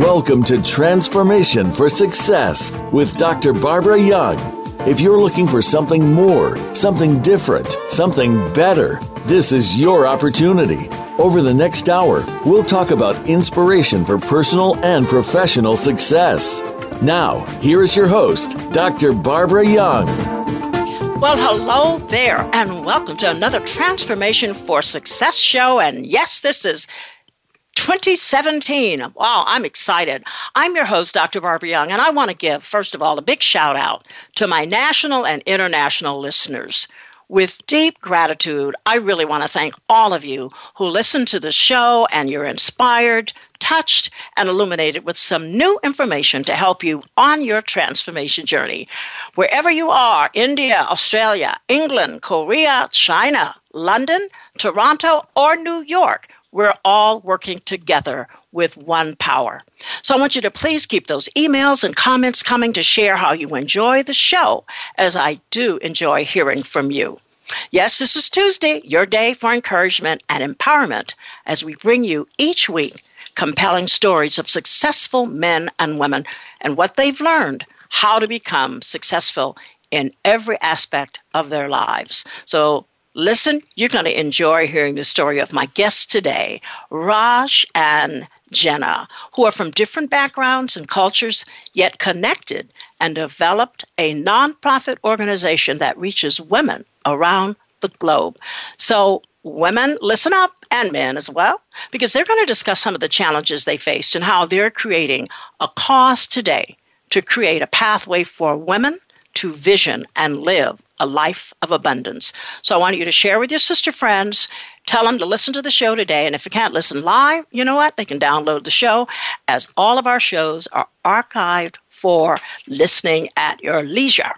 Welcome to Transformation for Success with Dr. Barbara Young. If you're looking for something more, something different, something better, this is your opportunity. Over the next hour, we'll talk about inspiration for personal and professional success. Now, here is your host, Dr. Barbara Young. Well, hello there, and welcome to another Transformation for Success show. And yes, this is 2017. Wow, I'm excited. I'm your host, Dr. Barbara Young, and I want to give, first of all, a big shout out to my national and international listeners. With deep gratitude, I really want to thank all of you who listen to the show and you're inspired, touched, and illuminated with some new information to help you on your transformation journey. Wherever you are India, Australia, England, Korea, China, London, Toronto, or New York we're all working together with one power. So I want you to please keep those emails and comments coming to share how you enjoy the show, as I do enjoy hearing from you. Yes, this is Tuesday, your day for encouragement and empowerment, as we bring you each week compelling stories of successful men and women and what they've learned, how to become successful in every aspect of their lives. So Listen, you're going to enjoy hearing the story of my guests today, Raj and Jenna, who are from different backgrounds and cultures, yet connected and developed a nonprofit organization that reaches women around the globe. So, women, listen up, and men as well, because they're going to discuss some of the challenges they faced and how they're creating a cause today to create a pathway for women to vision and live a life of abundance. So I want you to share with your sister friends. Tell them to listen to the show today. And if you can't listen live, you know what? They can download the show as all of our shows are archived for listening at your leisure.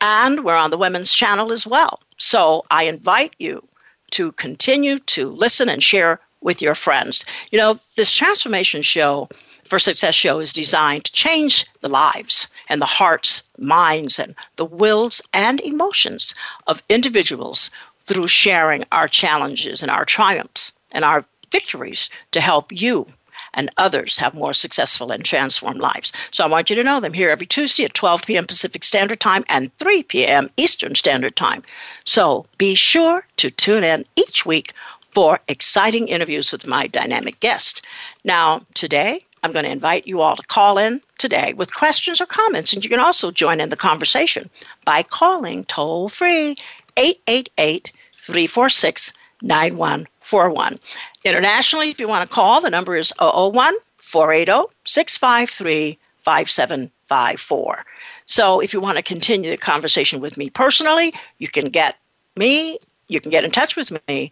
And we're on the women's channel as well. So I invite you to continue to listen and share with your friends. You know, this transformation show for Success show is designed to change the lives and the hearts, minds, and the wills and emotions of individuals through sharing our challenges and our triumphs and our victories to help you and others have more successful and transformed lives. So I want you to know them here every Tuesday at 12 p.m. Pacific Standard Time and 3 p.m. Eastern Standard Time. So be sure to tune in each week for exciting interviews with my dynamic guest. Now, today, I'm going to invite you all to call in today with questions or comments, and you can also join in the conversation by calling toll free 888 346 9141. Internationally, if you want to call, the number is 001 480 653 5754. So if you want to continue the conversation with me personally, you can get me, you can get in touch with me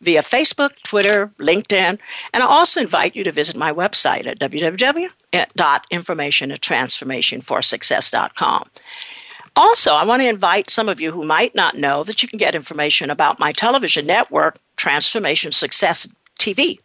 via Facebook, Twitter, LinkedIn, and I also invite you to visit my website at www.information Also, I want to invite some of you who might not know that you can get information about my television network, Transformation Success TV,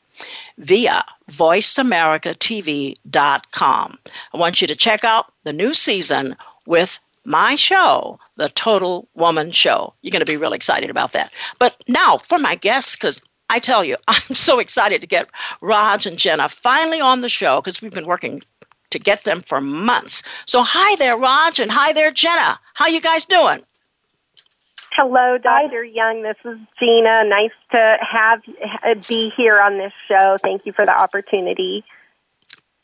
via voiceamericatv.com. I want you to check out the new season with my show, The Total Woman Show. You're going to be really excited about that. But now for my guests, because I tell you, I'm so excited to get Raj and Jenna finally on the show because we've been working to get them for months. So hi there, Raj, and hi there, Jenna. How you guys doing? Hello, Dr. Young. This is Gina. Nice to have be here on this show. Thank you for the opportunity.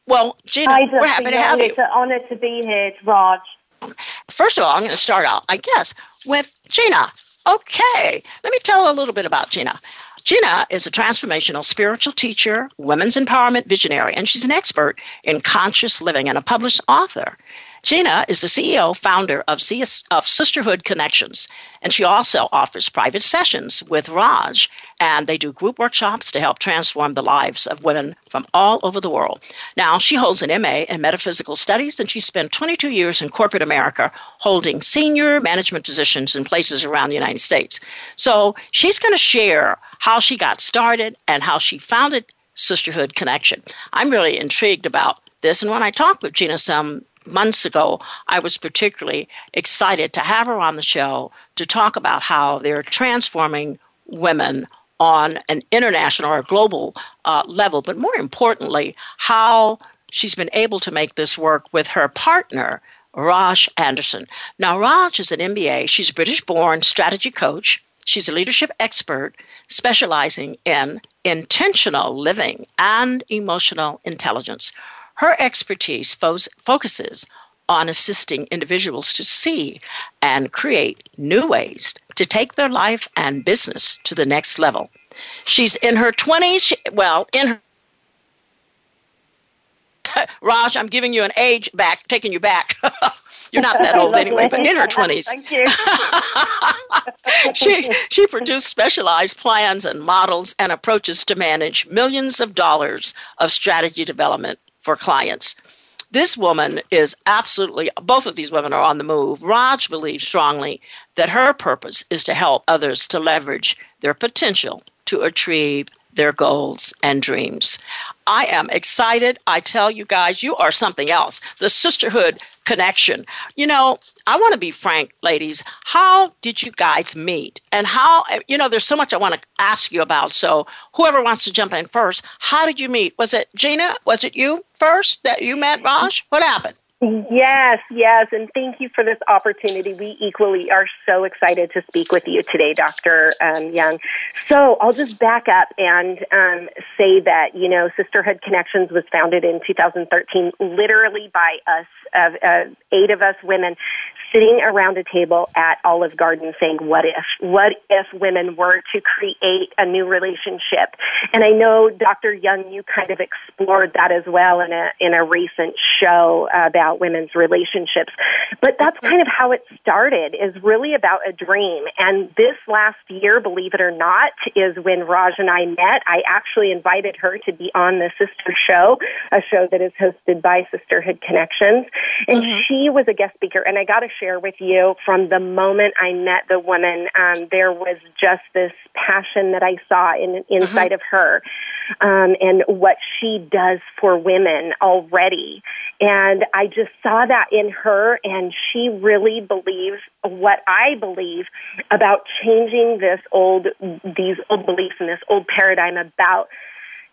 Well, Gina, Hi, we're happy to have you. It's an honor to be here, Raj. First of all, I'm going to start out, I guess, with Gina. Okay, let me tell a little bit about Gina. Gina is a transformational spiritual teacher, women's empowerment visionary, and she's an expert in conscious living and a published author. Gina is the CEO founder of, of Sisterhood Connections, and she also offers private sessions with Raj, and they do group workshops to help transform the lives of women from all over the world. Now, she holds an MA in metaphysical studies, and she spent 22 years in corporate America holding senior management positions in places around the United States. So she's going to share how she got started and how she founded Sisterhood Connection. I'm really intrigued about this, and when I talked with Gina some months ago, I was particularly excited to have her on the show to talk about how they're transforming women on an international or global uh, level, but more importantly, how she's been able to make this work with her partner, Raj Anderson. Now, Raj is an MBA. She's a British born strategy coach. She's a leadership expert specializing in intentional living and emotional intelligence. Her expertise fo- focuses on assisting individuals to see and create new ways to take their life and business to the next level. She's in her 20s, well, in her Raj, I'm giving you an age back, taking you back. You're not that old anyway, but in her 20s. Thank you. she, she produced specialized plans and models and approaches to manage millions of dollars of strategy development for clients. This woman is absolutely, both of these women are on the move. Raj believes strongly that her purpose is to help others to leverage their potential to achieve their goals and dreams. I am excited. I tell you guys, you are something else. The sisterhood connection. You know, I want to be frank, ladies. How did you guys meet? And how, you know, there's so much I want to ask you about. So, whoever wants to jump in first, how did you meet? Was it Gina? Was it you first that you met Raj? What happened? Yes, yes, and thank you for this opportunity. We equally are so excited to speak with you today, Dr. Um, Young. So I'll just back up and um, say that, you know, Sisterhood Connections was founded in 2013 literally by us, uh, eight of us women sitting around a table at Olive Garden saying, what if? What if women were to create a new relationship? And I know, Dr. Young, you kind of explored that as well in a, in a recent show about women's relationships. But that's kind of how it started, is really about a dream. And this last year, believe it or not, is when Raj and I met. I actually invited her to be on the Sister Show, a show that is hosted by Sisterhood Connections. And mm-hmm. she was a guest speaker. And I got to share with you from the moment I met the woman, um, there was just this passion that I saw in, inside mm-hmm. of her um, and what she does for women already. And I just saw that in her, and she really believes what I believe about changing this old, these old beliefs and this old paradigm about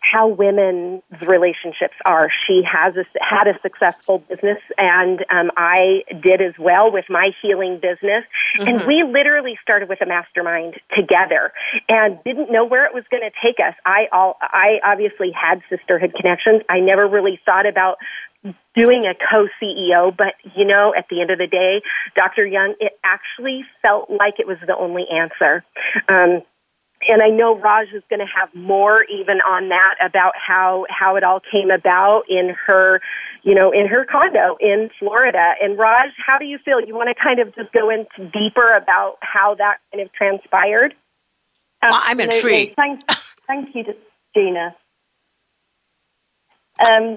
how women's relationships are. She has a, had a successful business, and um, I did as well with my healing business. Mm-hmm. And we literally started with a mastermind together, and didn't know where it was going to take us. I all I obviously had sisterhood connections. I never really thought about doing a co-CEO, but you know, at the end of the day, Dr. Young, it actually felt like it was the only answer. Um, and I know Raj is going to have more even on that about how how it all came about in her, you know, in her condo in Florida. And Raj, how do you feel? You want to kind of just go into deeper about how that kind of transpired? Well, I'm intrigued. Thank, thank you, Gina. Um,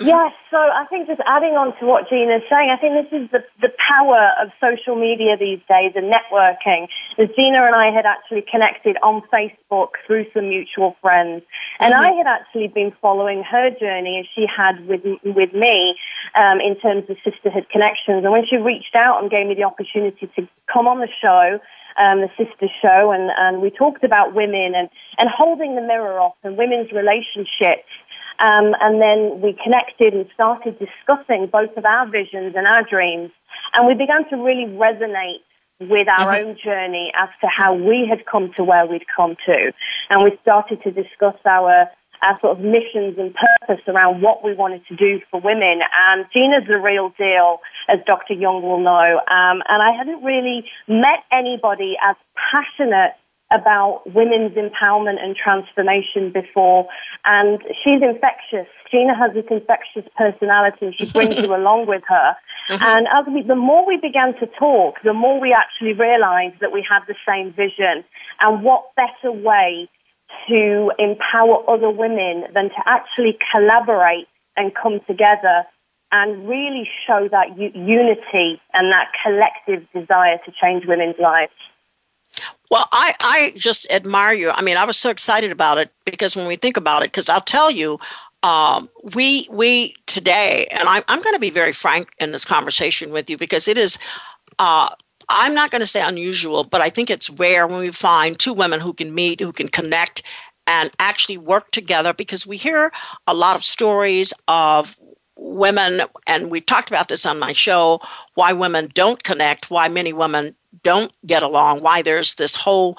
Yes, so I think just adding on to what Gina's saying, I think this is the, the power of social media these days and networking. As Gina and I had actually connected on Facebook through some mutual friends, and mm-hmm. I had actually been following her journey as she had with with me um, in terms of sisterhood connections. And when she reached out and gave me the opportunity to come on the show, um, the sister show, and, and we talked about women and, and holding the mirror up and women's relationships um, and then we connected and started discussing both of our visions and our dreams. And we began to really resonate with our mm-hmm. own journey as to how we had come to where we'd come to. And we started to discuss our our sort of missions and purpose around what we wanted to do for women. And Gina's the real deal, as Dr. Young will know. Um, and I hadn't really met anybody as passionate about women's empowerment and transformation before. And she's infectious. Gina has this infectious personality. She brings you along with her. Mm-hmm. And as we, the more we began to talk, the more we actually realized that we had the same vision. And what better way to empower other women than to actually collaborate and come together and really show that u- unity and that collective desire to change women's lives. Well, I, I just admire you. I mean, I was so excited about it because when we think about it, because I'll tell you, um, we we today, and I, I'm going to be very frank in this conversation with you because it is. Uh, I'm not going to say unusual, but I think it's rare when we find two women who can meet, who can connect, and actually work together because we hear a lot of stories of women, and we talked about this on my show why women don't connect, why many women don't get along, why there's this whole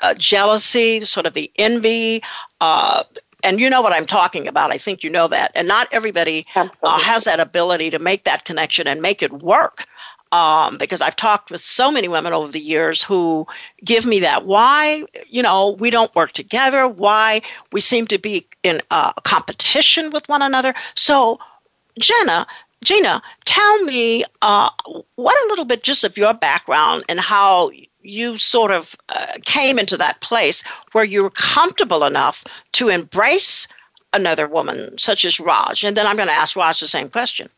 uh, jealousy, sort of the envy. Uh, and you know what I'm talking about. I think you know that. And not everybody uh, has that ability to make that connection and make it work um, because I've talked with so many women over the years who give me that why you know we don't work together, why we seem to be in a competition with one another. So, Jenna, Gina, tell me uh, what a little bit just of your background and how you sort of uh, came into that place where you were comfortable enough to embrace another woman such as Raj. And then I'm going to ask Raj the same question.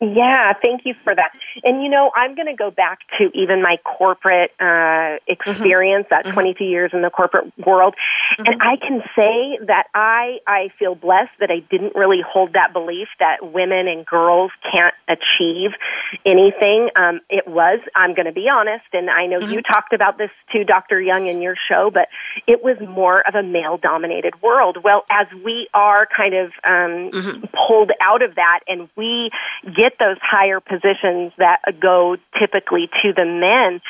Yeah, thank you for that. And you know, I'm going to go back to even my corporate uh, experience, mm-hmm. that 22 years in the corporate world, mm-hmm. and I can say that I I feel blessed that I didn't really hold that belief that women and girls can't achieve anything. Um, it was, I'm going to be honest, and I know mm-hmm. you talked about this too, Dr. Young, in your show, but it was more of a male-dominated world. Well, as we are kind of um, mm-hmm. pulled out of that, and we get get those higher positions that go typically to the men,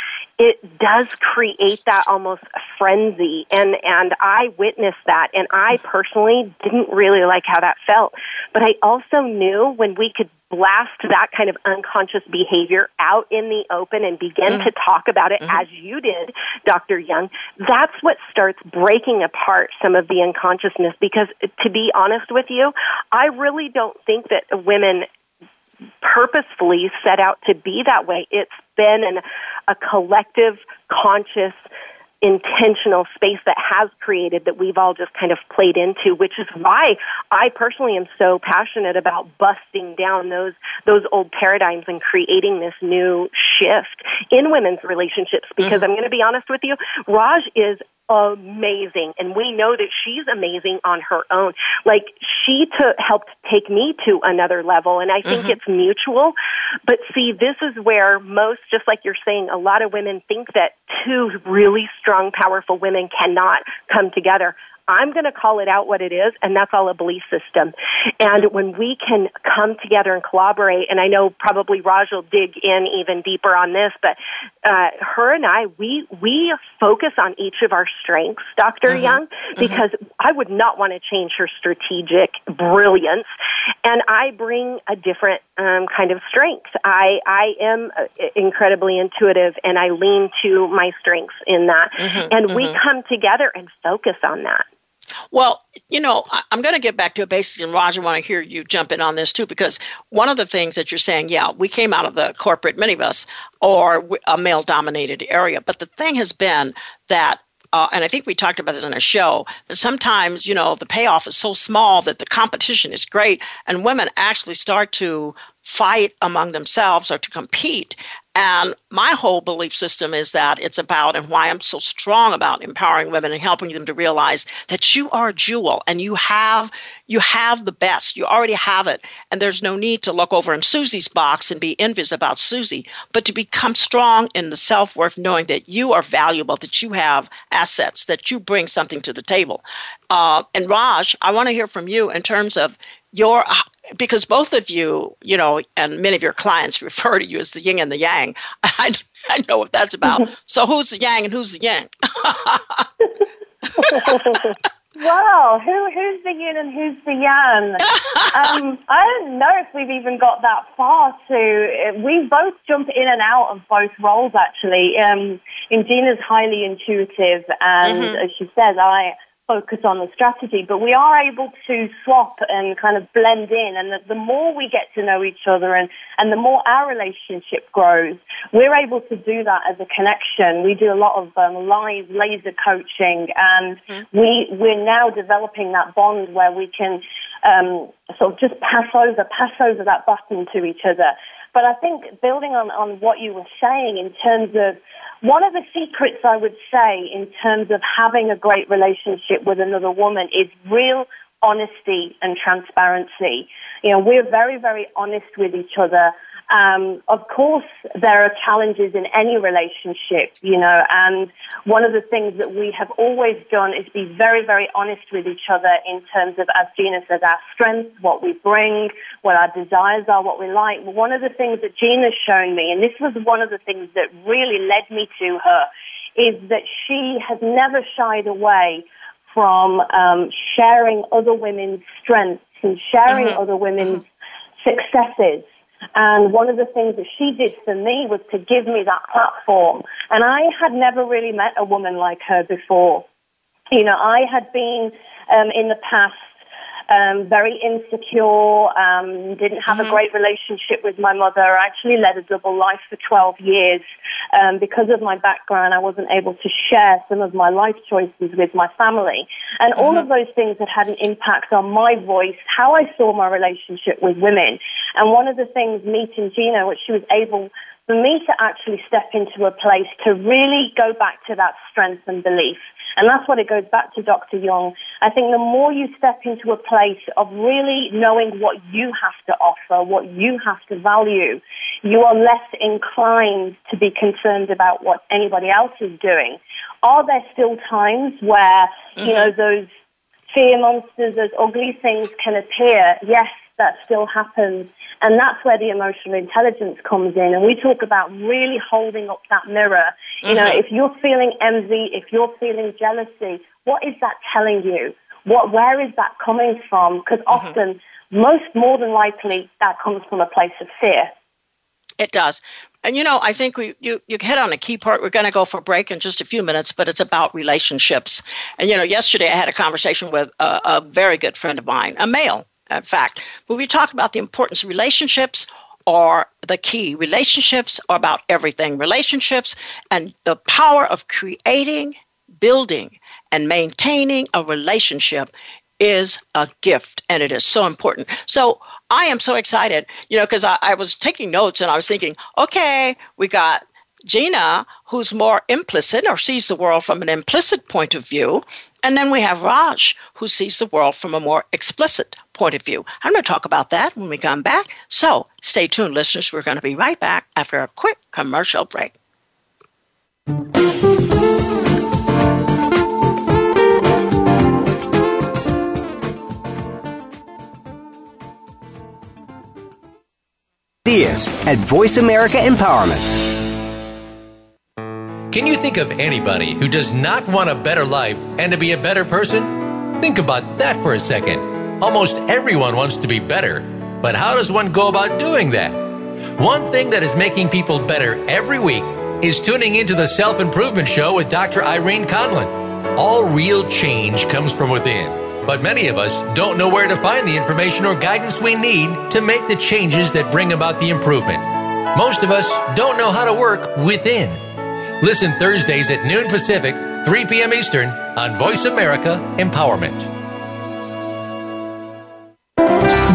it does create that almost frenzy and and I witnessed that and I personally didn't really like how that felt but I also knew when we could blast that kind of unconscious behavior out in the open and begin mm-hmm. to talk about it mm-hmm. as you did Dr. Young that's what starts breaking apart some of the unconsciousness because to be honest with you I really don't think that women purposefully set out to be that way. It's been an, a collective, conscious, intentional space that has created that we've all just kind of played into, which is why I personally am so passionate about busting down those those old paradigms and creating this new shift in women's relationships. Because mm-hmm. I'm going to be honest with you, Raj is amazing. And we know that she's amazing on her own. Like she took helped take me to another level and i think mm-hmm. it's mutual. But see this is where most just like you're saying a lot of women think that two really strong powerful women cannot come together I'm going to call it out what it is, and that's all a belief system. And when we can come together and collaborate, and I know probably Raj will dig in even deeper on this, but uh, her and I, we we focus on each of our strengths, doctor mm-hmm. Young, mm-hmm. because. I would not want to change her strategic brilliance, and I bring a different um, kind of strength. I I am uh, incredibly intuitive, and I lean to my strengths in that, mm-hmm. and we come together and focus on that. Well, you know, I'm going to get back to a basics, and Roger, I want to hear you jump in on this too, because one of the things that you're saying, yeah, we came out of the corporate, many of us, or a male dominated area. But the thing has been that uh, and I think we talked about it in a show, that sometimes, you know, the payoff is so small that the competition is great, and women actually start to fight among themselves or to compete. And my whole belief system is that it's about, and why I'm so strong about empowering women and helping them to realize that you are a jewel and you have you have the best. You already have it, and there's no need to look over in Susie's box and be envious about Susie, but to become strong in the self worth, knowing that you are valuable, that you have assets, that you bring something to the table. Uh, and Raj, I want to hear from you in terms of your because both of you, you know, and many of your clients refer to you as the yin and the yang. I, I know what that's about. so who's the yang and who's the yang? well, who who's the yin and who's the yang? um, I don't know if we've even got that far. To we both jump in and out of both roles. Actually, um, Gina's highly intuitive, and mm-hmm. as she says, I focus on the strategy, but we are able to swap and kind of blend in. And the, the, more we get to know each other and, and the more our relationship grows, we're able to do that as a connection. We do a lot of um, live laser coaching and mm-hmm. we, we're now developing that bond where we can um, sort of just pass over, pass over that button to each other. But I think building on, on what you were saying in terms of one of the secrets I would say in terms of having a great relationship with another woman is real honesty and transparency. You know, we're very, very honest with each other Um, of course, there are challenges in any relationship, you know, and one of the things that we have always done is be very, very honest with each other in terms of, as Gina says, our strengths, what we bring, what our desires are, what we like. One of the things that Gina's shown me, and this was one of the things that really led me to her, is that she has never shied away from um, sharing other women's strengths and sharing mm-hmm. other women's successes. And one of the things that she did for me was to give me that platform. And I had never really met a woman like her before. You know, I had been um, in the past um, very insecure, um, didn't have mm-hmm. a great relationship with my mother. I actually led a double life for 12 years. Um, because of my background, I wasn't able to share some of my life choices with my family. And mm-hmm. all of those things had had an impact on my voice, how I saw my relationship with women. And one of the things meeting Gina, which she was able for me to actually step into a place to really go back to that strength and belief. And that's what it goes back to Dr. Young. I think the more you step into a place of really knowing what you have to offer, what you have to value, you are less inclined to be concerned about what anybody else is doing. Are there still times where, mm-hmm. you know, those fear monsters, those ugly things can appear? Yes, that still happens. And that's where the emotional intelligence comes in. And we talk about really holding up that mirror. You mm-hmm. know, if you're feeling envy, if you're feeling jealousy, what is that telling you? What, where is that coming from? Because mm-hmm. often, most more than likely, that comes from a place of fear. It does. And you know, I think we you you hit on a key part. We're going to go for a break in just a few minutes, but it's about relationships. And you know, yesterday I had a conversation with a, a very good friend of mine, a male, fact. When we talk about the importance of relationships, are the key. Relationships are about everything. Relationships and the power of creating, building, and maintaining a relationship is a gift and it is so important. So I am so excited, you know, because I, I, was taking notes and I was thinking, okay, we got Gina, who's more implicit or sees the world from an implicit point of view. And then we have Raj, who sees the world from a more explicit point of view. I'm going to talk about that when we come back. So stay tuned, listeners. We're going to be right back after a quick commercial break. Ideas at Voice America Empowerment. Can you think of anybody who does not want a better life and to be a better person? Think about that for a second. Almost everyone wants to be better, but how does one go about doing that? One thing that is making people better every week is tuning into the Self Improvement Show with Dr. Irene Conlon. All real change comes from within, but many of us don't know where to find the information or guidance we need to make the changes that bring about the improvement. Most of us don't know how to work within. Listen Thursdays at noon Pacific, 3 p.m. Eastern on Voice America Empowerment.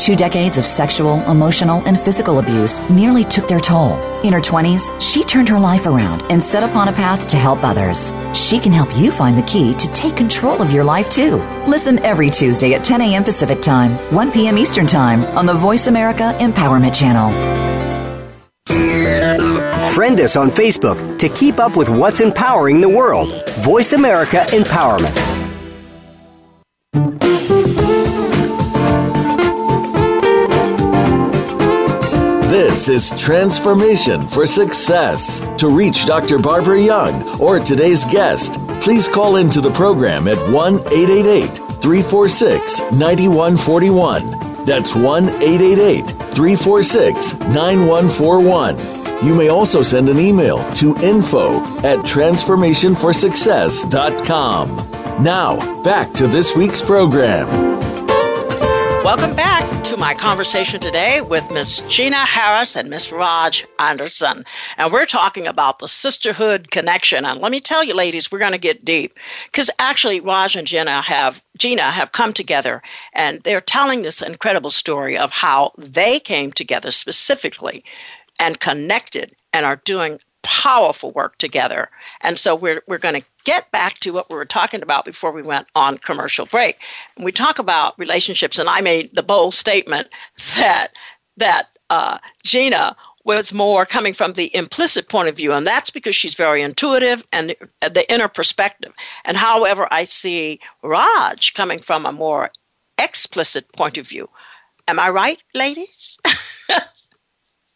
Two decades of sexual, emotional, and physical abuse nearly took their toll. In her 20s, she turned her life around and set upon a path to help others. She can help you find the key to take control of your life too. Listen every Tuesday at 10 a.m. Pacific Time, 1 p.m. Eastern Time on the Voice America Empowerment Channel. Friend us on Facebook to keep up with what's empowering the world. Voice America Empowerment. This is Transformation for Success. To reach Dr. Barbara Young or today's guest, please call into the program at 1 888 346 9141. That's 1 888 346 9141. You may also send an email to info at transformationforsuccess.com. Now, back to this week's program. Welcome back to my conversation today with Miss Gina Harris and Miss Raj Anderson. And we're talking about the sisterhood connection. And let me tell you, ladies, we're going to get deep because actually Raj and Gina have Gina have come together and they're telling this incredible story of how they came together specifically and connected and are doing powerful work together. And so we're, we're going to get back to what we were talking about before we went on commercial break. And we talk about relationships, and I made the bold statement that that uh, Gina was more coming from the implicit point of view, and that's because she's very intuitive and the inner perspective. And however, I see Raj coming from a more explicit point of view. Am I right, ladies?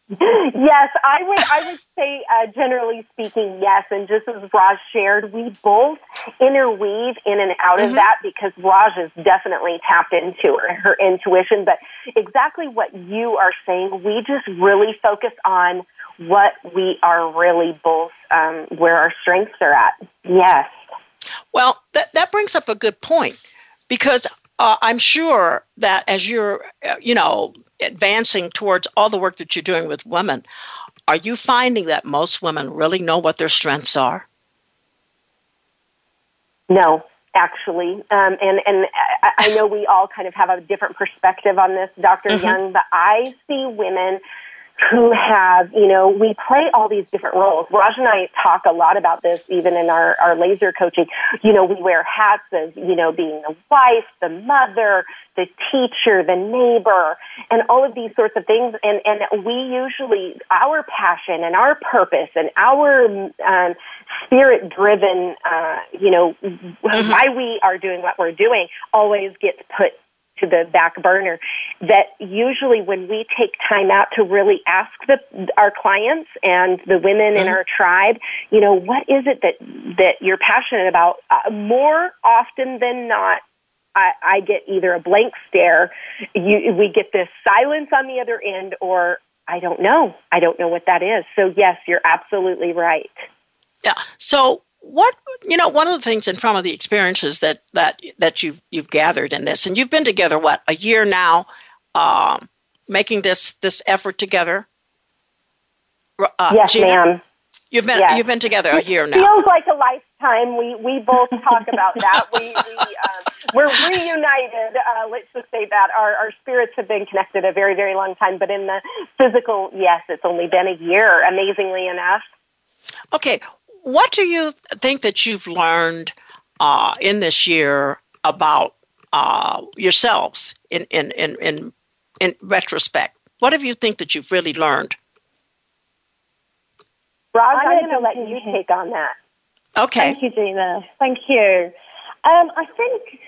yes, I would. I would say, uh, generally speaking, yes. And just as Raj shared, we both interweave in and out mm-hmm. of that because Raj is definitely tapped into her, her intuition. But exactly what you are saying, we just really focus on what we are really both, um, where our strengths are at. Yes. Well, that that brings up a good point because uh, I'm sure that as you're, uh, you know, advancing towards all the work that you're doing with women, are you finding that most women really know what their strengths are? No, actually, um, and and I, I, know we all kind of have a different perspective on this, Dr. Mm-hmm. Young, but I see women who have, you know, we play all these different roles. Raj and I talk a lot about this even in our, our laser coaching. You know, we wear hats of, you know, being the wife, the mother, the teacher, the neighbor, and all of these sorts of things. And, and we usually, our passion and our purpose and our um, spirit driven, uh, you know, mm-hmm. why we are doing what we're doing always gets put to the back burner that usually when we take time out to really ask the, our clients and the women mm-hmm. in our tribe, you know, what is it that, that you're passionate about? Uh, more often than not, I, I get either a blank stare, you, we get this silence on the other end, or I don't know. I don't know what that is. So, yes, you're absolutely right. Yeah. So, what you know one of the things in from of the experiences that that that you've you've gathered in this and you've been together what a year now um, making this this effort together? Uh, yes Gina, ma'am. You've been yes. you've been together a year now. feels like a lifetime. We we both talk about that. We, we um, we're reunited uh, let's just say that our our spirits have been connected a very very long time but in the physical yes it's only been a year amazingly enough. Okay, what do you think that you've learned uh, in this year about uh, yourselves in, in, in, in, in retrospect? What have you think that you've really learned? Rob, I'm going to let you take on that. Okay. Thank you, Gina. Thank you. Um, I think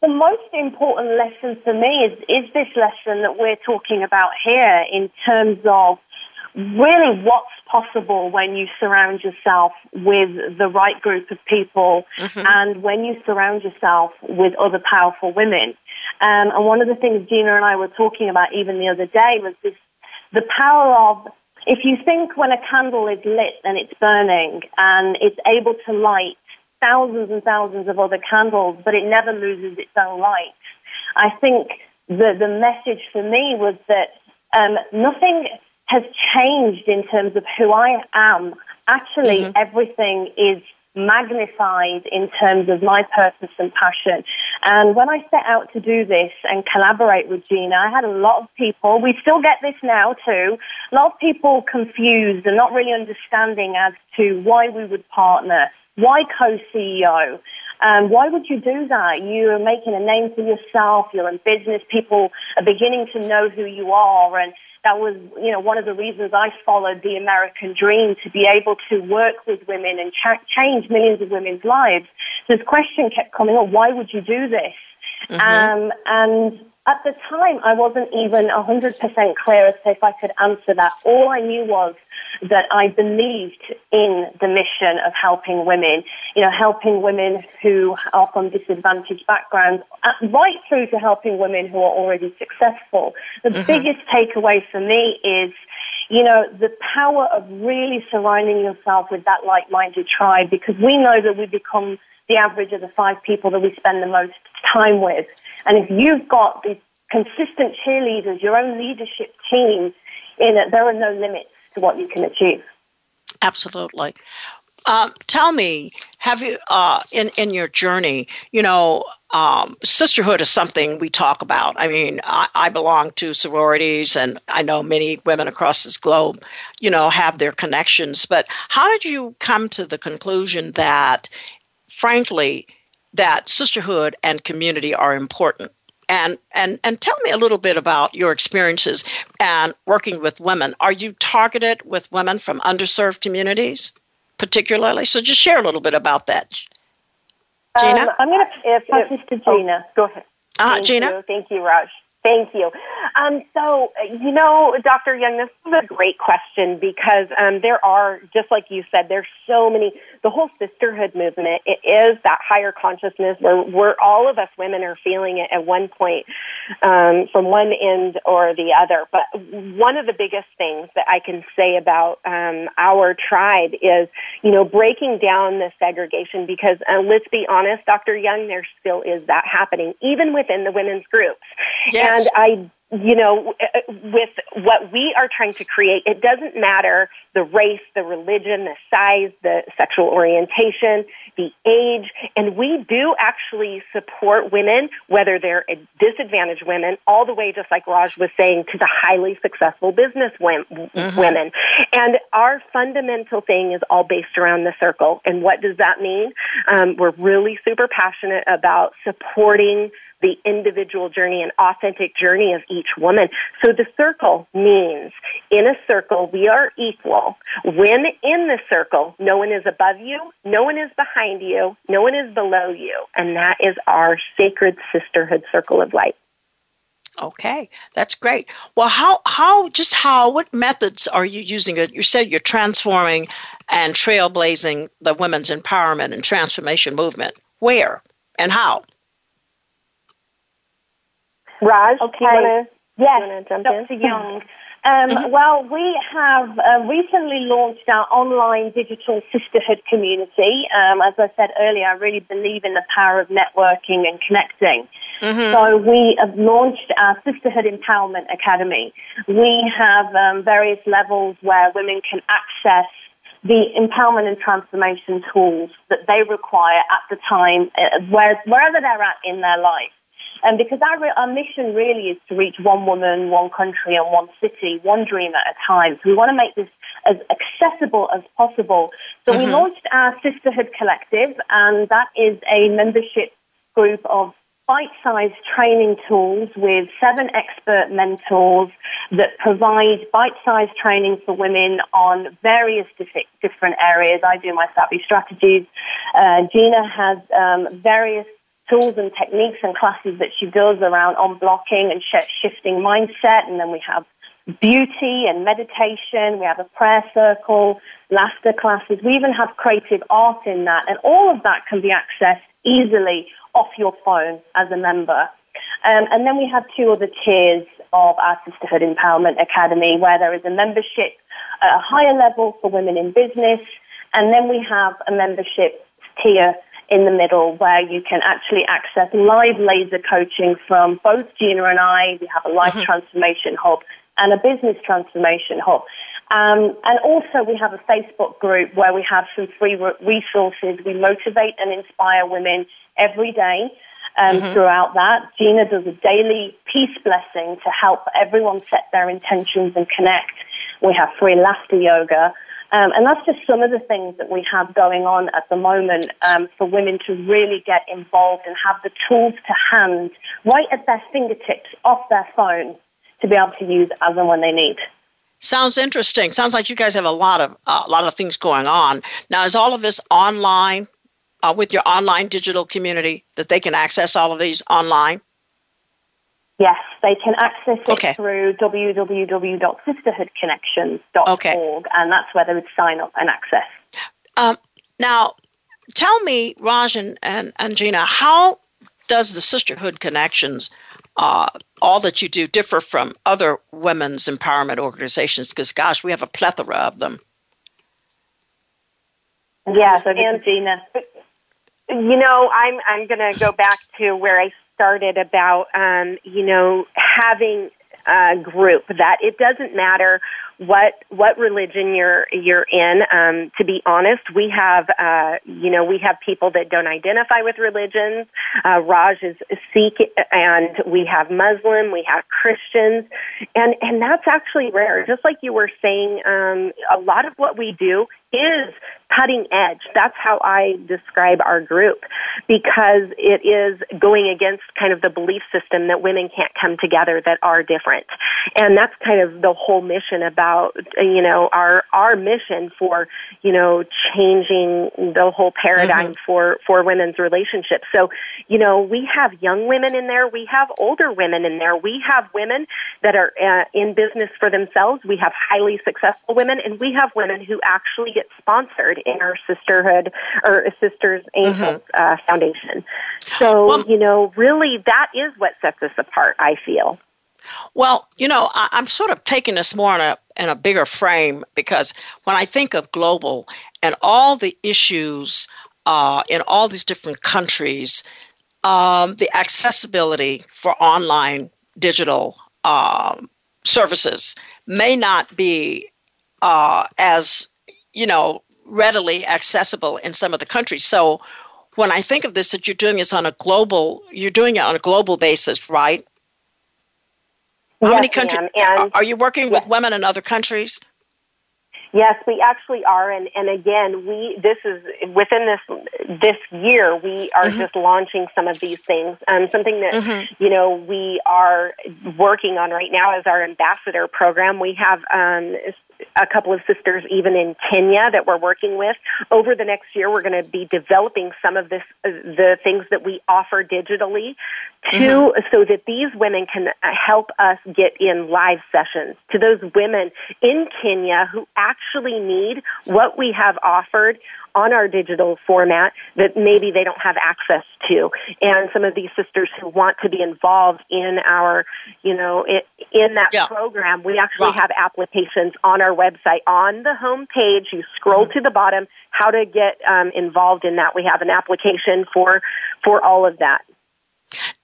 the most important lesson for me is, is this lesson that we're talking about here in terms of really what's possible when you surround yourself with the right group of people mm-hmm. and when you surround yourself with other powerful women. Um, and one of the things Gina and I were talking about even the other day was this, the power of if you think when a candle is lit and it's burning and it's able to light thousands and thousands of other candles, but it never loses its own light. I think the, the message for me was that um, nothing has changed in terms of who I am. Actually, mm-hmm. everything is magnified in terms of my purpose and passion. And when I set out to do this and collaborate with Gina, I had a lot of people, we still get this now too, a lot of people confused and not really understanding as to why we would partner, why co-CEO. Um, why would you do that? You're making a name for yourself. You're in business. People are beginning to know who you are. And that was, you know, one of the reasons I followed the American dream to be able to work with women and ch- change millions of women's lives. This question kept coming up, why would you do this? Mm-hmm. Um, and at the time, I wasn't even 100% clear as to if I could answer that. All I knew was that I believed in the mission of helping women, you know, helping women who are from disadvantaged backgrounds, uh, right through to helping women who are already successful. The mm-hmm. biggest takeaway for me is, you know, the power of really surrounding yourself with that like-minded tribe because we know that we become the average of the five people that we spend the most time with. And if you've got these consistent cheerleaders, your own leadership team, in it, there are no limits to what you can achieve. Absolutely. Um, tell me, have you uh, in in your journey? You know, um, sisterhood is something we talk about. I mean, I, I, belong to sororities, and I know many women across this globe, you know, have their connections. But how did you come to the conclusion that, frankly, that sisterhood and community are important? And and and tell me a little bit about your experiences and working with women. Are you targeted with women from underserved communities, particularly? So just share a little bit about that. Gina? Um, I'm going to pass this to Gina. Oh, go ahead. Uh, Gina? You. Thank you, Raj. Thank you. Um, so, you know, Dr. Young, this is a great question because um, there are, just like you said, there's so many the whole sisterhood movement it is that higher consciousness where where all of us women are feeling it at one point um, from one end or the other. But one of the biggest things that I can say about um, our tribe is, you know, breaking down the segregation because uh, let's be honest, Dr. Young, there still is that happening even within the women's groups. Yes. And I you know, with what we are trying to create, it doesn't matter the race, the religion, the size, the sexual orientation, the age, and we do actually support women, whether they're disadvantaged women, all the way, just like Raj was saying, to the highly successful business mm-hmm. women. And our fundamental thing is all based around the circle. And what does that mean? Um, we're really super passionate about supporting the individual journey and authentic journey of each woman. So the circle means in a circle, we are equal. When in the circle, no one is above you, no one is behind you, no one is below you. And that is our sacred sisterhood circle of light. Okay, that's great. Well, how how just how what methods are you using? You said you're transforming and trailblazing the women's empowerment and transformation movement. Where and how? Raj, okay. yes, Dr. Young. Um, mm-hmm. Well, we have uh, recently launched our online digital sisterhood community. Um, as I said earlier, I really believe in the power of networking and connecting. Mm-hmm. So we have launched our Sisterhood Empowerment Academy. We have um, various levels where women can access the empowerment and transformation tools that they require at the time, uh, where, wherever they're at in their life. And because our, our mission really is to reach one woman, one country, and one city, one dream at a time. So we want to make this as accessible as possible. So mm-hmm. we launched our Sisterhood Collective, and that is a membership group of bite-sized training tools with seven expert mentors that provide bite-sized training for women on various different areas. I do my savvy strategies. Uh, Gina has um, various tools and techniques and classes that she does around unblocking and sh- shifting mindset. And then we have beauty and meditation. We have a prayer circle, laughter classes. We even have creative art in that. And all of that can be accessed easily off your phone as a member. Um, and then we have two other tiers of our Sisterhood Empowerment Academy where there is a membership at a higher level for women in business. And then we have a membership tier in the middle where you can actually access live laser coaching from both Gina and I. We have a life mm-hmm. transformation hub and a business transformation hub. Um, and also, we have a Facebook group where we have some free resources. We motivate and inspire women every day um, mm-hmm. throughout that. Gina does a daily peace blessing to help everyone set their intentions and connect. We have free laughter yoga. Um, and that's just some of the things that we have going on at the moment um, for women to really get involved and have the tools to hand right at their fingertips off their phone to be able to use as and when they need. Sounds interesting. Sounds like you guys have a lot of uh, a lot of things going on. Now, is all of this online uh, with your online digital community that they can access all of these online? Yes, they can access it okay. through www.sisterhoodconnections.org, okay. and that's where they would sign up and access. Um, now, tell me, Raj and, and, and, Gina, how does the Sisterhood Connections, uh, all that you do, differ from other women's empowerment organizations? Because, gosh, we have a plethora of them. Yes, and Gina. You know, I'm I'm going to go back to where I started about, um, you know, having uh, group that it doesn't matter what what religion you're you're in. Um, to be honest, we have uh, you know we have people that don't identify with religions. Uh, Raj is Sikh, and we have Muslim, we have Christians, and and that's actually rare. Just like you were saying, um, a lot of what we do is cutting edge. That's how I describe our group because it is going against kind of the belief system that women can't come together that are different. And that's kind of the whole mission about, you know, our, our mission for, you know, changing the whole paradigm mm-hmm. for, for women's relationships. So, you know, we have young women in there. We have older women in there. We have women that are uh, in business for themselves. We have highly successful women and we have women who actually get sponsored in our sisterhood or Sisters Angels mm-hmm. uh, Foundation. So, well, you know, really that is what sets us apart, I feel. Well, you know, I, am sort of taking this more in a in a bigger frame because when I think of global and all the issues uh, in all these different countries, um, the accessibility for online digital um, services may not be uh, as you know readily accessible in some of the countries. So when I think of this, that you're doing this on a global, you're doing it on a global basis, right? How yes, many countries are you working yes. with women in other countries? Yes, we actually are, and and again, we this is within this this year we are mm-hmm. just launching some of these things. Um, something that mm-hmm. you know we are working on right now is our ambassador program. We have um, a couple of sisters even in Kenya that we're working with. Over the next year, we're going to be developing some of this, uh, the things that we offer digitally to, mm-hmm. so that these women can help us get in live sessions to those women in Kenya who actually need what we have offered on our digital format that maybe they don't have access to. And some of these sisters who want to be involved in our, you know, in, in that yeah. program, we actually wow. have applications on our website. On the home page, you scroll mm-hmm. to the bottom, how to get um, involved in that. We have an application for, for all of that.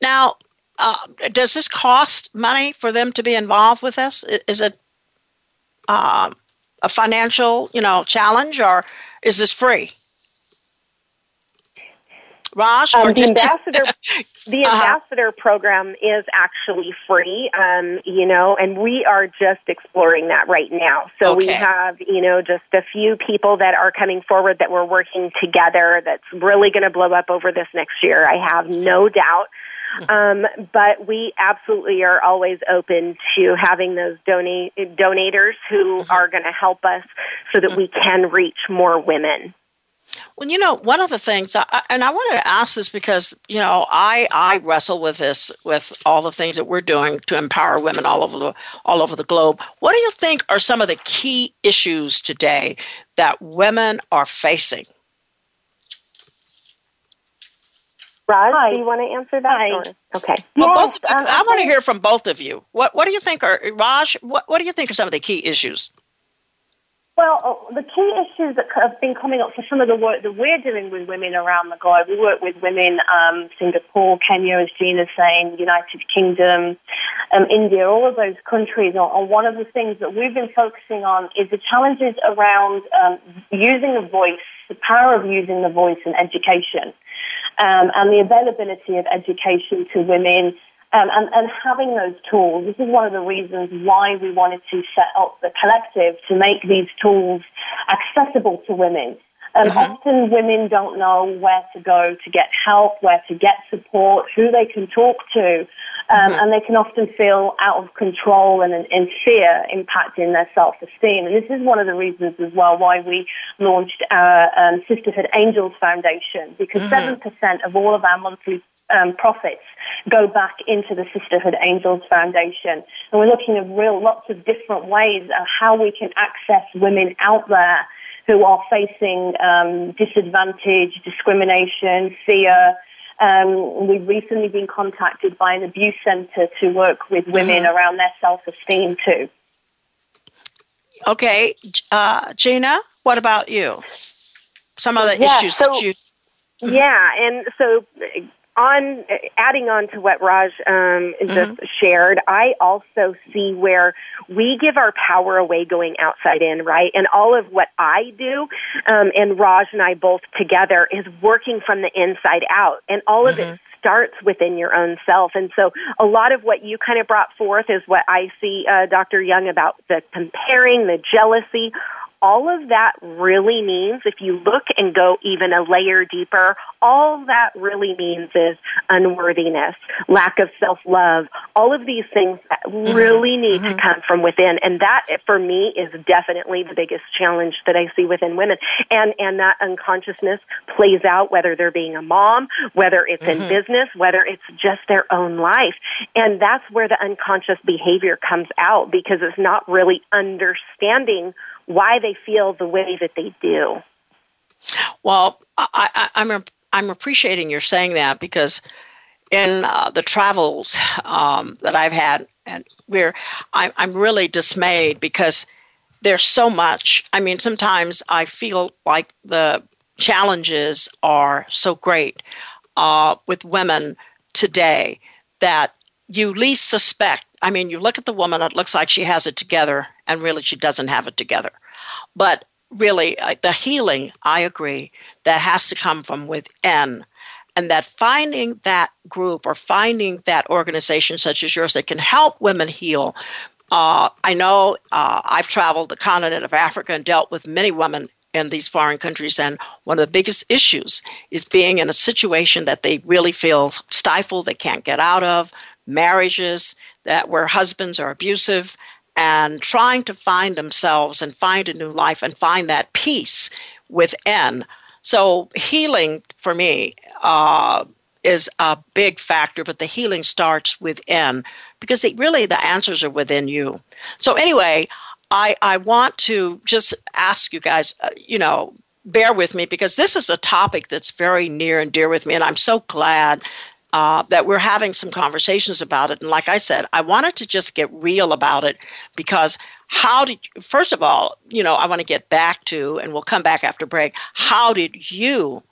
Now, uh, does this cost money for them to be involved with this? Is it uh, a financial, you know, challenge, or is this free? Raj, um, the ambassador, the uh-huh. ambassador program is actually free, um, you know, and we are just exploring that right now. So okay. we have, you know, just a few people that are coming forward that we're working together. That's really going to blow up over this next year. I have no doubt. Um, but we absolutely are always open to having those donate donators who mm-hmm. are going to help us so that we can reach more women. Well, you know, one of the things, I, and I wanted to ask this because you know I I wrestle with this with all the things that we're doing to empower women all over the all over the globe. What do you think are some of the key issues today that women are facing? Raj, Hi. do you want to answer that? Hi. Or? Okay. Well, yes, both, um, I want to hear from both of you. What What do you think are Raj? What What do you think are some of the key issues? Well, uh, the key issues that have been coming up for some of the work that we're doing with women around the globe, we work with women, um, Singapore, Kenya, as Gina's saying, United Kingdom, um, India, all of those countries. And one of the things that we've been focusing on is the challenges around um, using the voice, the power of using the voice in education um, and the availability of education to women um, and, and having those tools. This is one of the reasons why we wanted to set up the collective to make these tools accessible to women. Um, mm-hmm. Often women don't know where to go to get help, where to get support, who they can talk to, um, mm-hmm. and they can often feel out of control and in fear impacting their self-esteem. And this is one of the reasons as well why we launched our um, Sisterhood Angels Foundation, because mm-hmm. 7% of all of our monthly um, profits go back into the Sisterhood Angels Foundation. And we're looking at real lots of different ways of how we can access women out there who are facing um, disadvantage, discrimination, fear. Um, we've recently been contacted by an abuse centre to work with women mm-hmm. around their self-esteem too. Okay, uh, Gina, what about you? Some other yeah, issues so, that you. Yeah, and so on adding on to what Raj um, just mm-hmm. shared, I also see where we give our power away going outside in, right? And all of what I do, um, and Raj and I both together, is working from the inside out, and all of mm-hmm. it starts within your own self. And so a lot of what you kind of brought forth is what I see, uh, Dr. Young, about the comparing, the jealousy, all of that really means, if you look and go even a layer deeper, all that really means is unworthiness, lack of self love, all of these things that mm-hmm. really need mm-hmm. to come from within. And that, for me, is definitely the biggest challenge that I see within women. And, and that unconsciousness plays out whether they're being a mom, whether it's mm-hmm. in business, whether it's just their own life. And that's where the unconscious behavior comes out because it's not really understanding why they feel the way that they do. Well, I, am I'm, I'm appreciating your saying that because in uh, the travels um, that I've had, and we're I'm, I'm really dismayed because there's so much. I mean, sometimes I feel like the challenges are so great uh, with women today that you least suspect. I mean, you look at the woman, it looks like she has it together, and really she doesn't have it together. But really, uh, the healing, I agree, that has to come from within. And that finding that group or finding that organization such as yours that can help women heal. Uh, I know uh, I've traveled the continent of Africa and dealt with many women in these foreign countries. And one of the biggest issues is being in a situation that they really feel stifled, they can't get out of, marriages that where husbands are abusive, and trying to find themselves and find a new life and find that peace within. So, healing for me uh, is a big factor, but the healing starts within because it, really the answers are within you. So, anyway, I, I want to just ask you guys, uh, you know, bear with me because this is a topic that's very near and dear with me, and I'm so glad uh, that we're having some conversations about it. And like I said, I wanted to just get real about it because how did, you, first of all, you know, I want to get back to, and we'll come back after break, how did you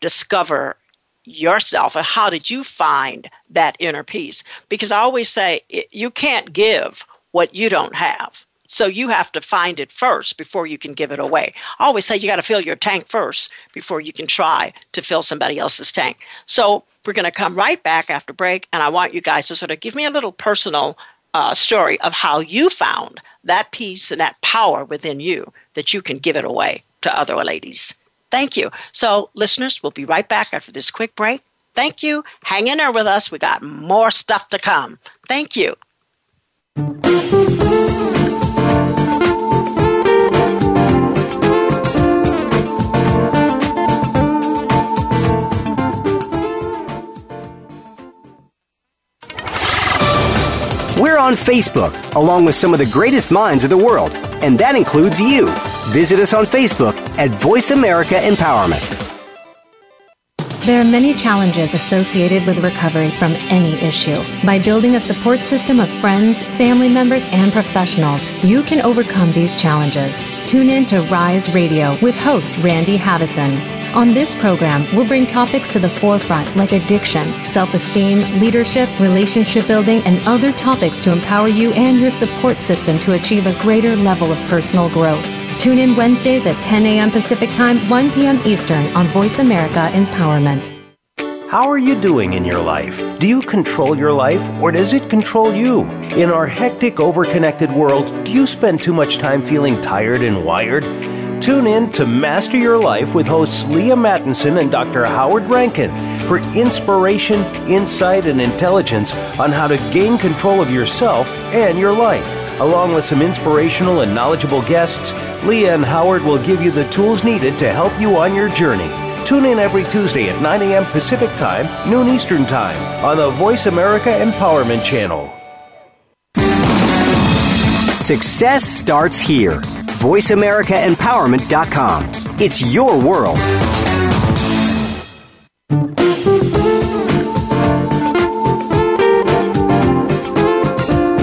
discover yourself and how did you find that inner peace? Because I always say you can't give what you don't have. So you have to find it first before you can give it away. I always say you got to fill your tank first before you can try to fill somebody else's tank. So we're going to come right back after break, and I want you guys to sort of give me a little personal uh, story of how you found that peace and that power within you that you can give it away to other ladies. Thank you. So, listeners, we'll be right back after this quick break. Thank you. Hang in there with us. We got more stuff to come. Thank you. On Facebook, along with some of the greatest minds of the world, and that includes you. Visit us on Facebook at Voice America Empowerment. There are many challenges associated with recovery from any issue. By building a support system of friends, family members, and professionals, you can overcome these challenges. Tune in to Rise Radio with host Randy Havison. On this program, we'll bring topics to the forefront like addiction, self esteem, leadership, relationship building, and other topics to empower you and your support system to achieve a greater level of personal growth. Tune in Wednesdays at 10 a.m. Pacific Time, 1 p.m. Eastern on Voice America Empowerment. How are you doing in your life? Do you control your life or does it control you? In our hectic, overconnected world, do you spend too much time feeling tired and wired? Tune in to Master Your Life with hosts Leah Mattinson and Dr. Howard Rankin for inspiration, insight, and intelligence on how to gain control of yourself and your life. Along with some inspirational and knowledgeable guests, Leah and Howard will give you the tools needed to help you on your journey. Tune in every Tuesday at 9 a.m. Pacific Time, noon Eastern Time on the Voice America Empowerment Channel. Success starts here VoiceAmericaEmpowerment.com. It's your world.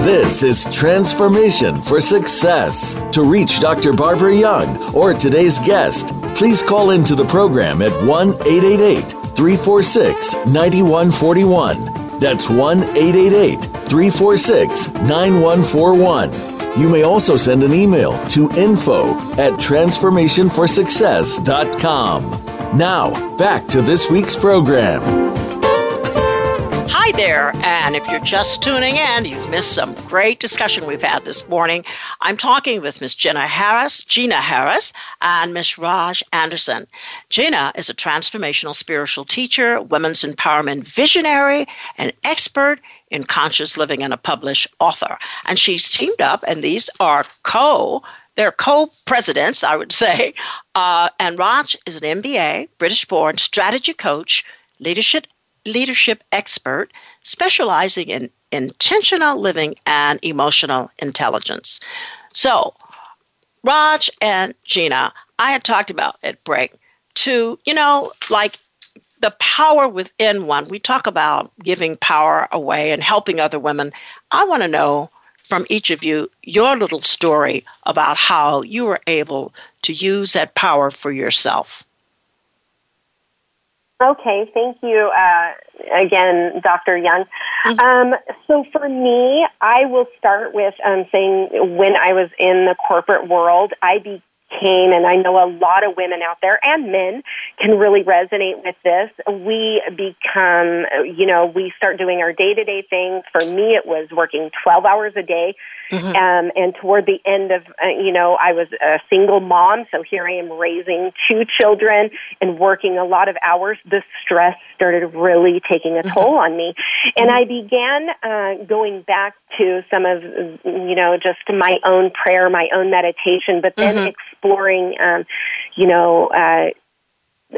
This is Transformation for Success. To reach Dr. Barbara Young or today's guest, please call into the program at 1 888 346 9141. That's 1 888 346 9141. You may also send an email to info at transformationforsuccess.com. Now, back to this week's program. Hi there, and if you're just tuning in, you've missed some great discussion we've had this morning. I'm talking with Miss Jenna Harris, Gina Harris, and Miss Raj Anderson. Gina is a transformational spiritual teacher, women's empowerment visionary, and expert in conscious living, and a published author. And she's teamed up, and these are co they're co-presidents, I would say. Uh, and Raj is an MBA, British-born strategy coach, leadership leadership expert specializing in intentional living and emotional intelligence. So, Raj and Gina, I had talked about at break to, you know, like the power within one. We talk about giving power away and helping other women. I want to know from each of you your little story about how you were able to use that power for yourself. Okay, thank you uh, again, Dr. Young. Mm-hmm. Um, so for me, I will start with um, saying when I was in the corporate world, I be, came, and I know a lot of women out there and men can really resonate with this. We become, you know, we start doing our day to day things. For me, it was working 12 hours a day. Mm-hmm. Um, and toward the end of, uh, you know, I was a single mom, so here I am raising two children and working a lot of hours. The stress started really taking a mm-hmm. toll on me. And mm-hmm. I began uh, going back to some of, you know, just my own prayer, my own meditation, but then mm-hmm exploring, um, you know, uh,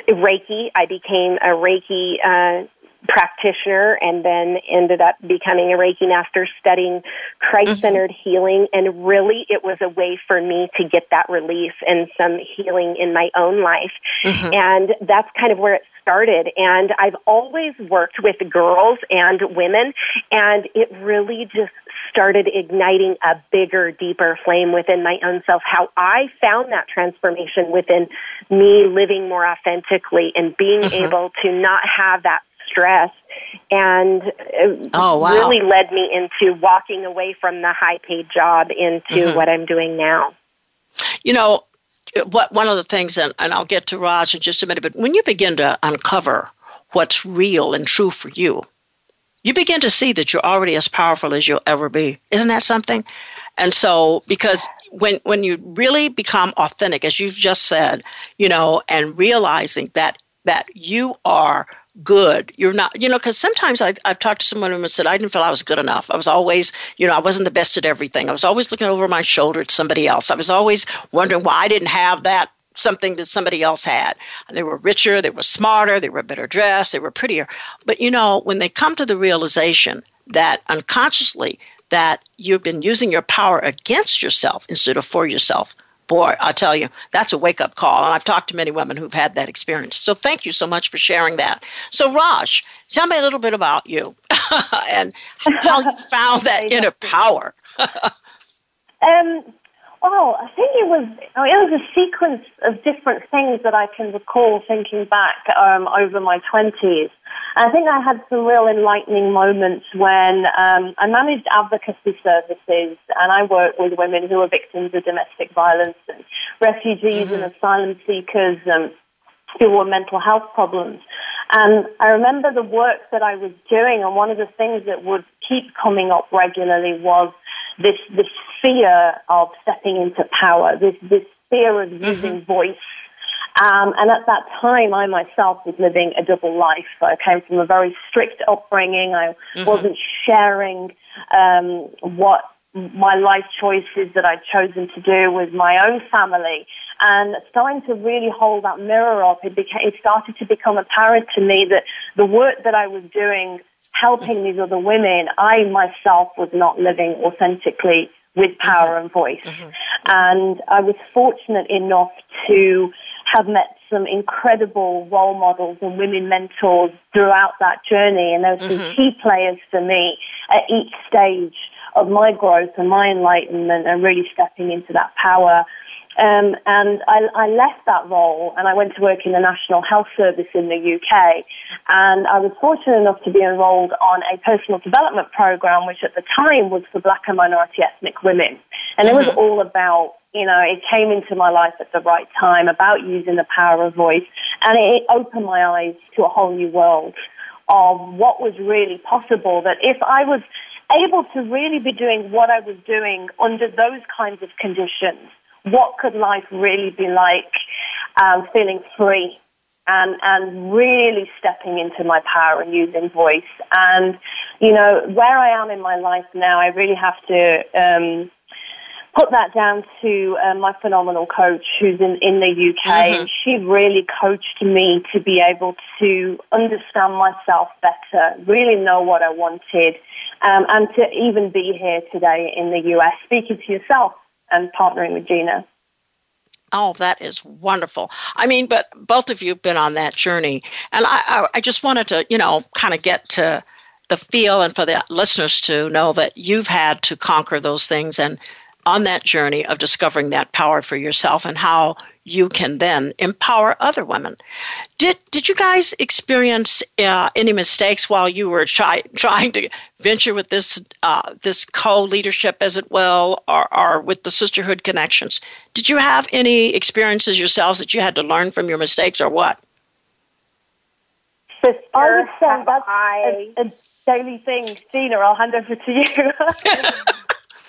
Reiki. I became a Reiki uh, practitioner and then ended up becoming a Reiki master studying Christ centered mm-hmm. healing. And really, it was a way for me to get that release and some healing in my own life. Mm-hmm. And that's kind of where it started. And I've always worked with girls and women, and it really just started igniting a bigger, deeper flame within my own self. How I found that transformation within me living more authentically and being mm-hmm. able to not have that stress and it oh, wow. really led me into walking away from the high paid job into mm-hmm. what I'm doing now. You know, what one of the things, and, and I'll get to Raj in just a minute, but when you begin to uncover what's real and true for you, you begin to see that you're already as powerful as you'll ever be. Isn't that something? And so, because when when you really become authentic, as you've just said, you know, and realizing that that you are good. You're not, you know, because sometimes I, I've talked to someone who said, I didn't feel I was good enough. I was always, you know, I wasn't the best at everything. I was always looking over my shoulder at somebody else. I was always wondering why I didn't have that something that somebody else had. They were richer, they were smarter, they were better dressed, they were prettier. But you know, when they come to the realization that unconsciously that you've been using your power against yourself instead of for yourself, boy, I tell you, that's a wake up call. And I've talked to many women who've had that experience. So thank you so much for sharing that. So, Raj, tell me a little bit about you and how you found that inner power. um, well, I think it was oh, it was a sequence of different things that I can recall thinking back um, over my twenties. I think I had some real enlightening moments when um, I managed advocacy services and I worked with women who are victims of domestic violence and refugees mm-hmm. and asylum seekers um, who were mental health problems. And I remember the work that I was doing, and one of the things that would keep coming up regularly was this this fear of stepping into power, this this fear of using mm-hmm. voice um, and at that time, I myself was living a double life. I came from a very strict upbringing. I mm-hmm. wasn't sharing um, what my life choices that I'd chosen to do with my own family. And starting to really hold that mirror up, it, became, it started to become apparent to me that the work that I was doing, helping these other women, I myself was not living authentically with power mm-hmm. and voice. Mm-hmm. And I was fortunate enough to have met some incredible role models and women mentors throughout that journey. And those mm-hmm. key players for me at each stage of my growth and my enlightenment and really stepping into that power. Um, and I, I left that role and I went to work in the National Health Service in the UK. And I was fortunate enough to be enrolled on a personal development program, which at the time was for black and minority ethnic women. And it was mm-hmm. all about you know, it came into my life at the right time about using the power of voice, and it opened my eyes to a whole new world of what was really possible. That if I was able to really be doing what I was doing under those kinds of conditions, what could life really be like? Um, feeling free and and really stepping into my power and using voice. And you know where I am in my life now, I really have to. Um, put that down to uh, my phenomenal coach who's in, in the UK. Mm-hmm. She really coached me to be able to understand myself better, really know what I wanted, um, and to even be here today in the US speaking to yourself and partnering with Gina. Oh, that is wonderful. I mean, but both of you have been on that journey. And I, I, I just wanted to, you know, kind of get to the feel and for the listeners to know that you've had to conquer those things and on that journey of discovering that power for yourself and how you can then empower other women. Did did you guys experience uh, any mistakes while you were try, trying to venture with this uh, this co leadership, as it will, or, or with the sisterhood connections? Did you have any experiences yourselves that you had to learn from your mistakes, or what? Sister, I would say that's I... a, a daily thing. Gina, I'll hand over to you.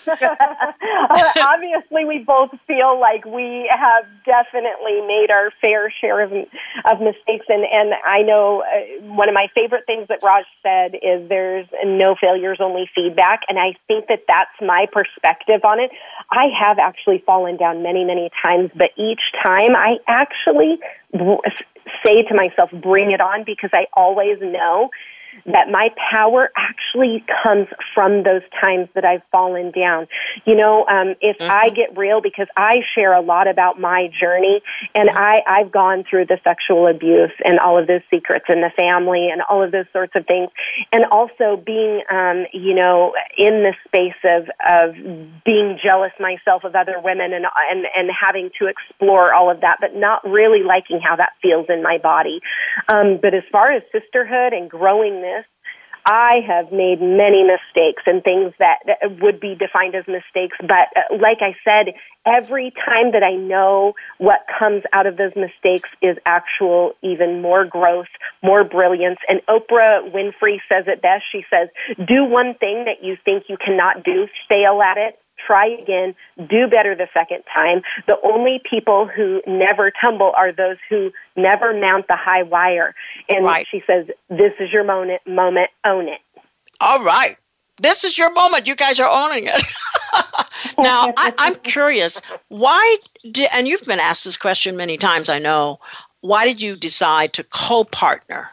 Obviously, we both feel like we have definitely made our fair share of, of mistakes. And, and I know uh, one of my favorite things that Raj said is there's no failures, only feedback. And I think that that's my perspective on it. I have actually fallen down many, many times, but each time I actually say to myself, bring it on because I always know that my power actually comes from those times that I've fallen down. You know, um, if mm-hmm. I get real, because I share a lot about my journey, and I, I've gone through the sexual abuse and all of those secrets in the family and all of those sorts of things, and also being, um, you know, in the space of of being jealous myself of other women and and and having to explore all of that, but not really liking how that feels in my body. Um, but as far as sisterhood and growing this I have made many mistakes and things that would be defined as mistakes. But uh, like I said, every time that I know what comes out of those mistakes is actual, even more growth, more brilliance. And Oprah Winfrey says it best. She says, do one thing that you think you cannot do, fail at it, try again, do better the second time. The only people who never tumble are those who never mount the high wire. And right. she says, This is your moment, moment, own it. All right. This is your moment. You guys are owning it. now, I, I'm curious, why did, and you've been asked this question many times, I know, why did you decide to co partner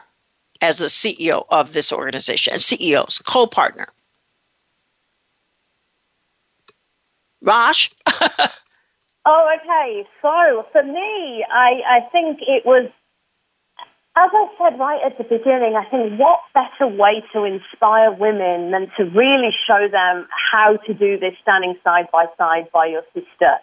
as the CEO of this organization? And CEOs, co partner. Raj? oh, okay. So for me, I, I think it was, as I said right at the beginning, I think what better way to inspire women than to really show them how to do this standing side by side by your sister.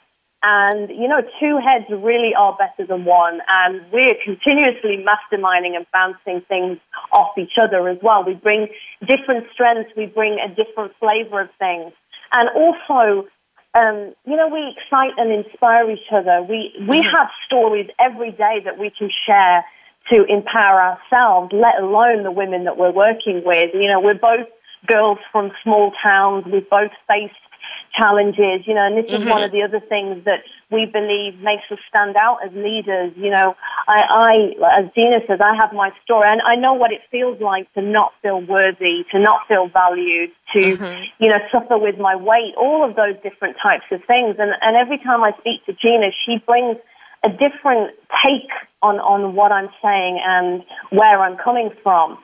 And, you know, two heads really are better than one. And we're continuously masterminding and bouncing things off each other as well. We bring different strengths, we bring a different flavor of things. And also, um, you know, we excite and inspire each other. We, we mm-hmm. have stories every day that we can share to empower ourselves, let alone the women that we're working with. You know, we're both girls from small towns. We've both faced challenges, you know, and this mm-hmm. is one of the other things that we believe makes us stand out as leaders. You know, I, I, as Gina says, I have my story and I know what it feels like to not feel worthy, to not feel valued, to, mm-hmm. you know, suffer with my weight, all of those different types of things. And, and every time I speak to Gina, she brings a different take on, on what I'm saying and where I'm coming from.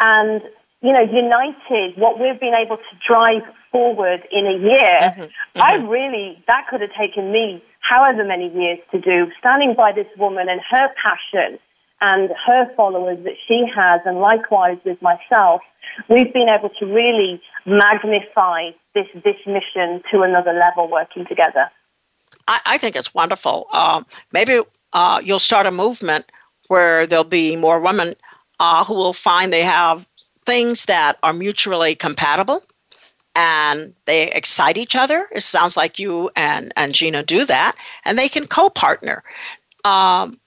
And, you know, united, what we've been able to drive forward in a year, mm-hmm. Mm-hmm. I really, that could have taken me however many years to do, standing by this woman and her passion and her followers that she has, and likewise with myself, we've been able to really magnify this, this mission to another level working together. I, I think it's wonderful. Uh, maybe uh, you'll start a movement where there'll be more women uh, who will find they have things that are mutually compatible and they excite each other. It sounds like you and, and Gina do that, and they can co partner. Um,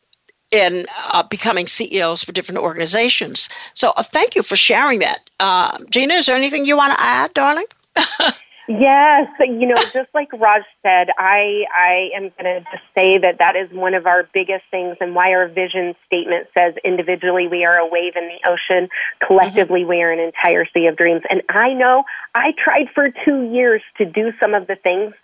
in uh, becoming CEOs for different organizations. So, uh, thank you for sharing that. Uh, Gina, is there anything you want to add, darling? Yes, you know, just like Raj said, I I am going to just say that that is one of our biggest things, and why our vision statement says individually we are a wave in the ocean, collectively mm-hmm. we are an entire sea of dreams. And I know I tried for two years to do some of the things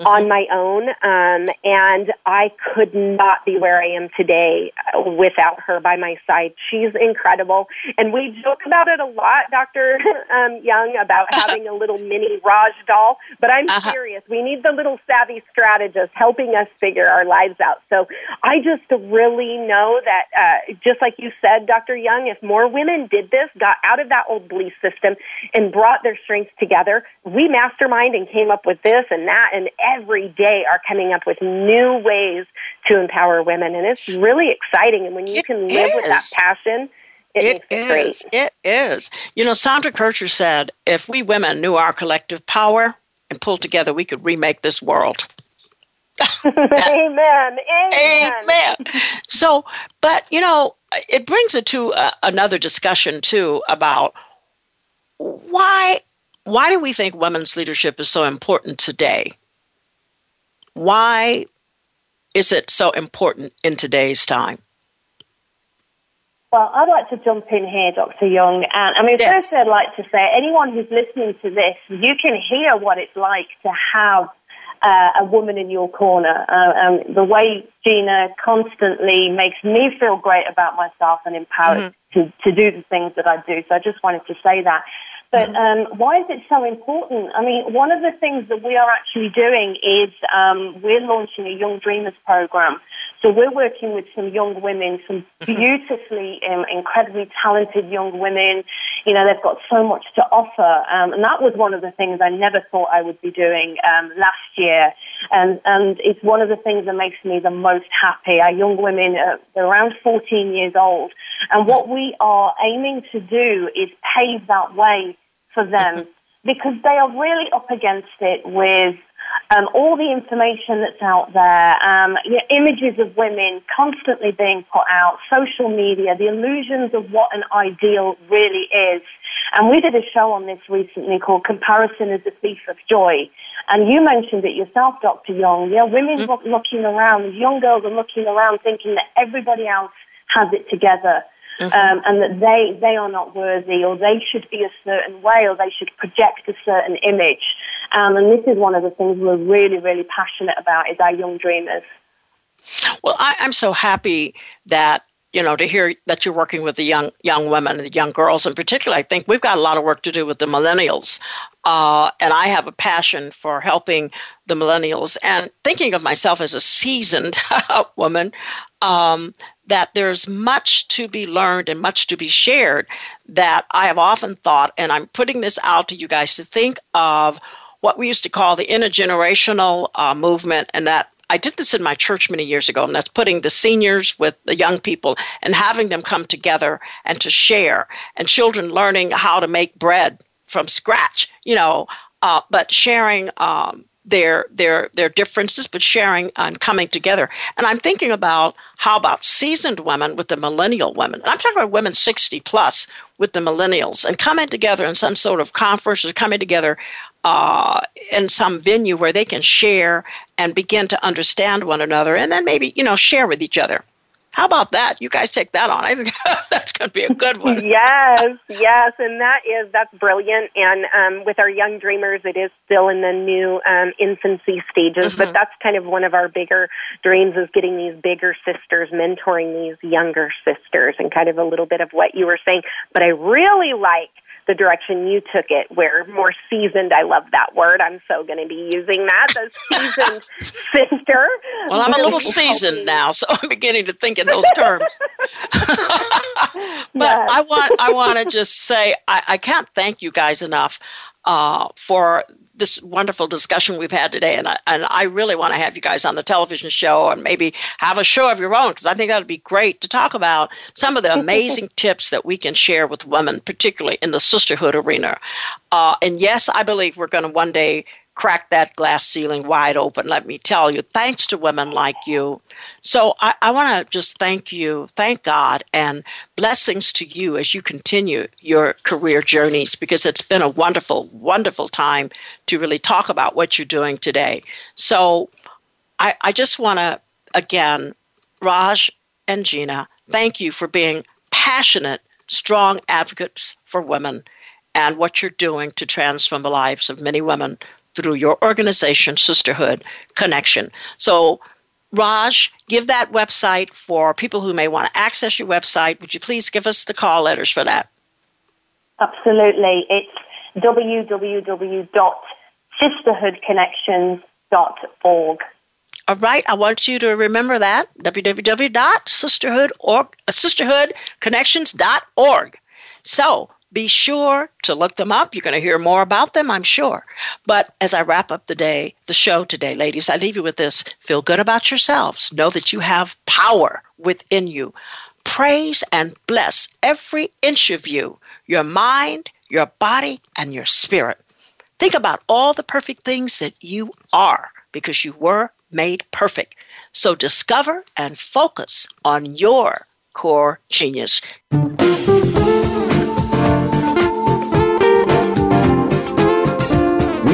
mm-hmm. on my own. Um, and I could not be where I am today without her by my side. She's incredible. And we joke about it a lot, Dr. Um, Young, about having a little mini Raj doll. But I'm uh-huh. serious. We need the little savvy strategist helping us figure our lives out. So I just really know that, uh, just like you said, Dr. Young, if more women did this, got out of that old belief system, and brought their strengths together, we mastermind and came up with this and that and every day are coming up with new ways to empower women. And it's really exciting. And when you it can live is. with that passion, it, it is. It, it is. You know, Sandra Kircher said, if we women knew our collective power and pulled together, we could remake this world. Amen. Amen. Amen. So, but, you know, it brings it to uh, another discussion, too, about why why do we think women's leadership is so important today? Why is it so important in today's time? Well, I'd like to jump in here, Dr. Young. And I mean, yes. first, I'd like to say anyone who's listening to this, you can hear what it's like to have uh, a woman in your corner. Uh, and the way Gina constantly makes me feel great about myself and empowered mm-hmm. to, to do the things that I do. So I just wanted to say that. But um, why is it so important? I mean, one of the things that we are actually doing is um, we're launching a Young Dreamers program. So we're working with some young women, some mm-hmm. beautifully, um, incredibly talented young women. You know, they've got so much to offer. Um, and that was one of the things I never thought I would be doing um, last year. And, and it's one of the things that makes me the most happy. Our young women, they're around 14 years old. And what we are aiming to do is pave that way for them because they are really up against it with um, all the information that's out there, um, you know, images of women constantly being put out, social media, the illusions of what an ideal really is. And we did a show on this recently called Comparison is the Thief of Joy. And you mentioned it yourself, Dr. Young. Yeah, women mm-hmm. looking around, young girls are looking around thinking that everybody else has it together mm-hmm. um, and that they they are not worthy, or they should be a certain way, or they should project a certain image. Um, and this is one of the things we're really really passionate about is our young dreamers. Well, I, I'm so happy that you know to hear that you're working with the young young women and the young girls in particular i think we've got a lot of work to do with the millennials uh, and i have a passion for helping the millennials and thinking of myself as a seasoned woman um, that there's much to be learned and much to be shared that I have often thought, and I'm putting this out to you guys to think of what we used to call the intergenerational uh, movement, and that I did this in my church many years ago, and that's putting the seniors with the young people and having them come together and to share, and children learning how to make bread from scratch, you know, uh, but sharing um, their their their differences, but sharing and coming together. And I'm thinking about how about seasoned women with the millennial women. And I'm talking about women 60 plus with the millennials and coming together in some sort of conference or coming together uh, in some venue where they can share and begin to understand one another, and then maybe you know share with each other. How about that? You guys take that on. I think that's going to be a good one. yes, yes, and that is that's brilliant. And um, with our young dreamers, it is still in the new um, infancy stages, mm-hmm. but that's kind of one of our bigger dreams is getting these bigger sisters mentoring these younger sisters, and kind of a little bit of what you were saying. But I really like the direction you took it, where more seasoned, I love that word. I'm so going to be using that, the seasoned sister. Well, I'm a little seasoned now, so I'm beginning to think in those terms. but yes. I want I want to just say I, I can't thank you guys enough uh, for this wonderful discussion we've had today, and I, and I really want to have you guys on the television show and maybe have a show of your own because I think that would be great to talk about some of the amazing tips that we can share with women, particularly in the sisterhood arena. Uh, and yes, I believe we're going to one day crack that glass ceiling wide open, let me tell you, thanks to women like you. So I, I want to just thank you, thank God, and blessings to you as you continue your career journeys because it's been a wonderful, wonderful time to really talk about what you're doing today. So I, I just want to, again, Raj and Gina, thank you for being passionate, strong advocates for women and what you're doing to transform the lives of many women through your organization, Sisterhood Connection. So, Raj, give that website for people who may want to access your website. Would you please give us the call letters for that? Absolutely. It's www.sisterhoodconnections.org. All right, I want you to remember that www.sisterhood.sisterhoodconnections.org. So, be sure to look them up. You're going to hear more about them, I'm sure. But as I wrap up the day, the show today, ladies, I leave you with this. Feel good about yourselves. Know that you have power within you. Praise and bless every inch of you, your mind, your body, and your spirit. Think about all the perfect things that you are because you were made perfect. So discover and focus on your core genius.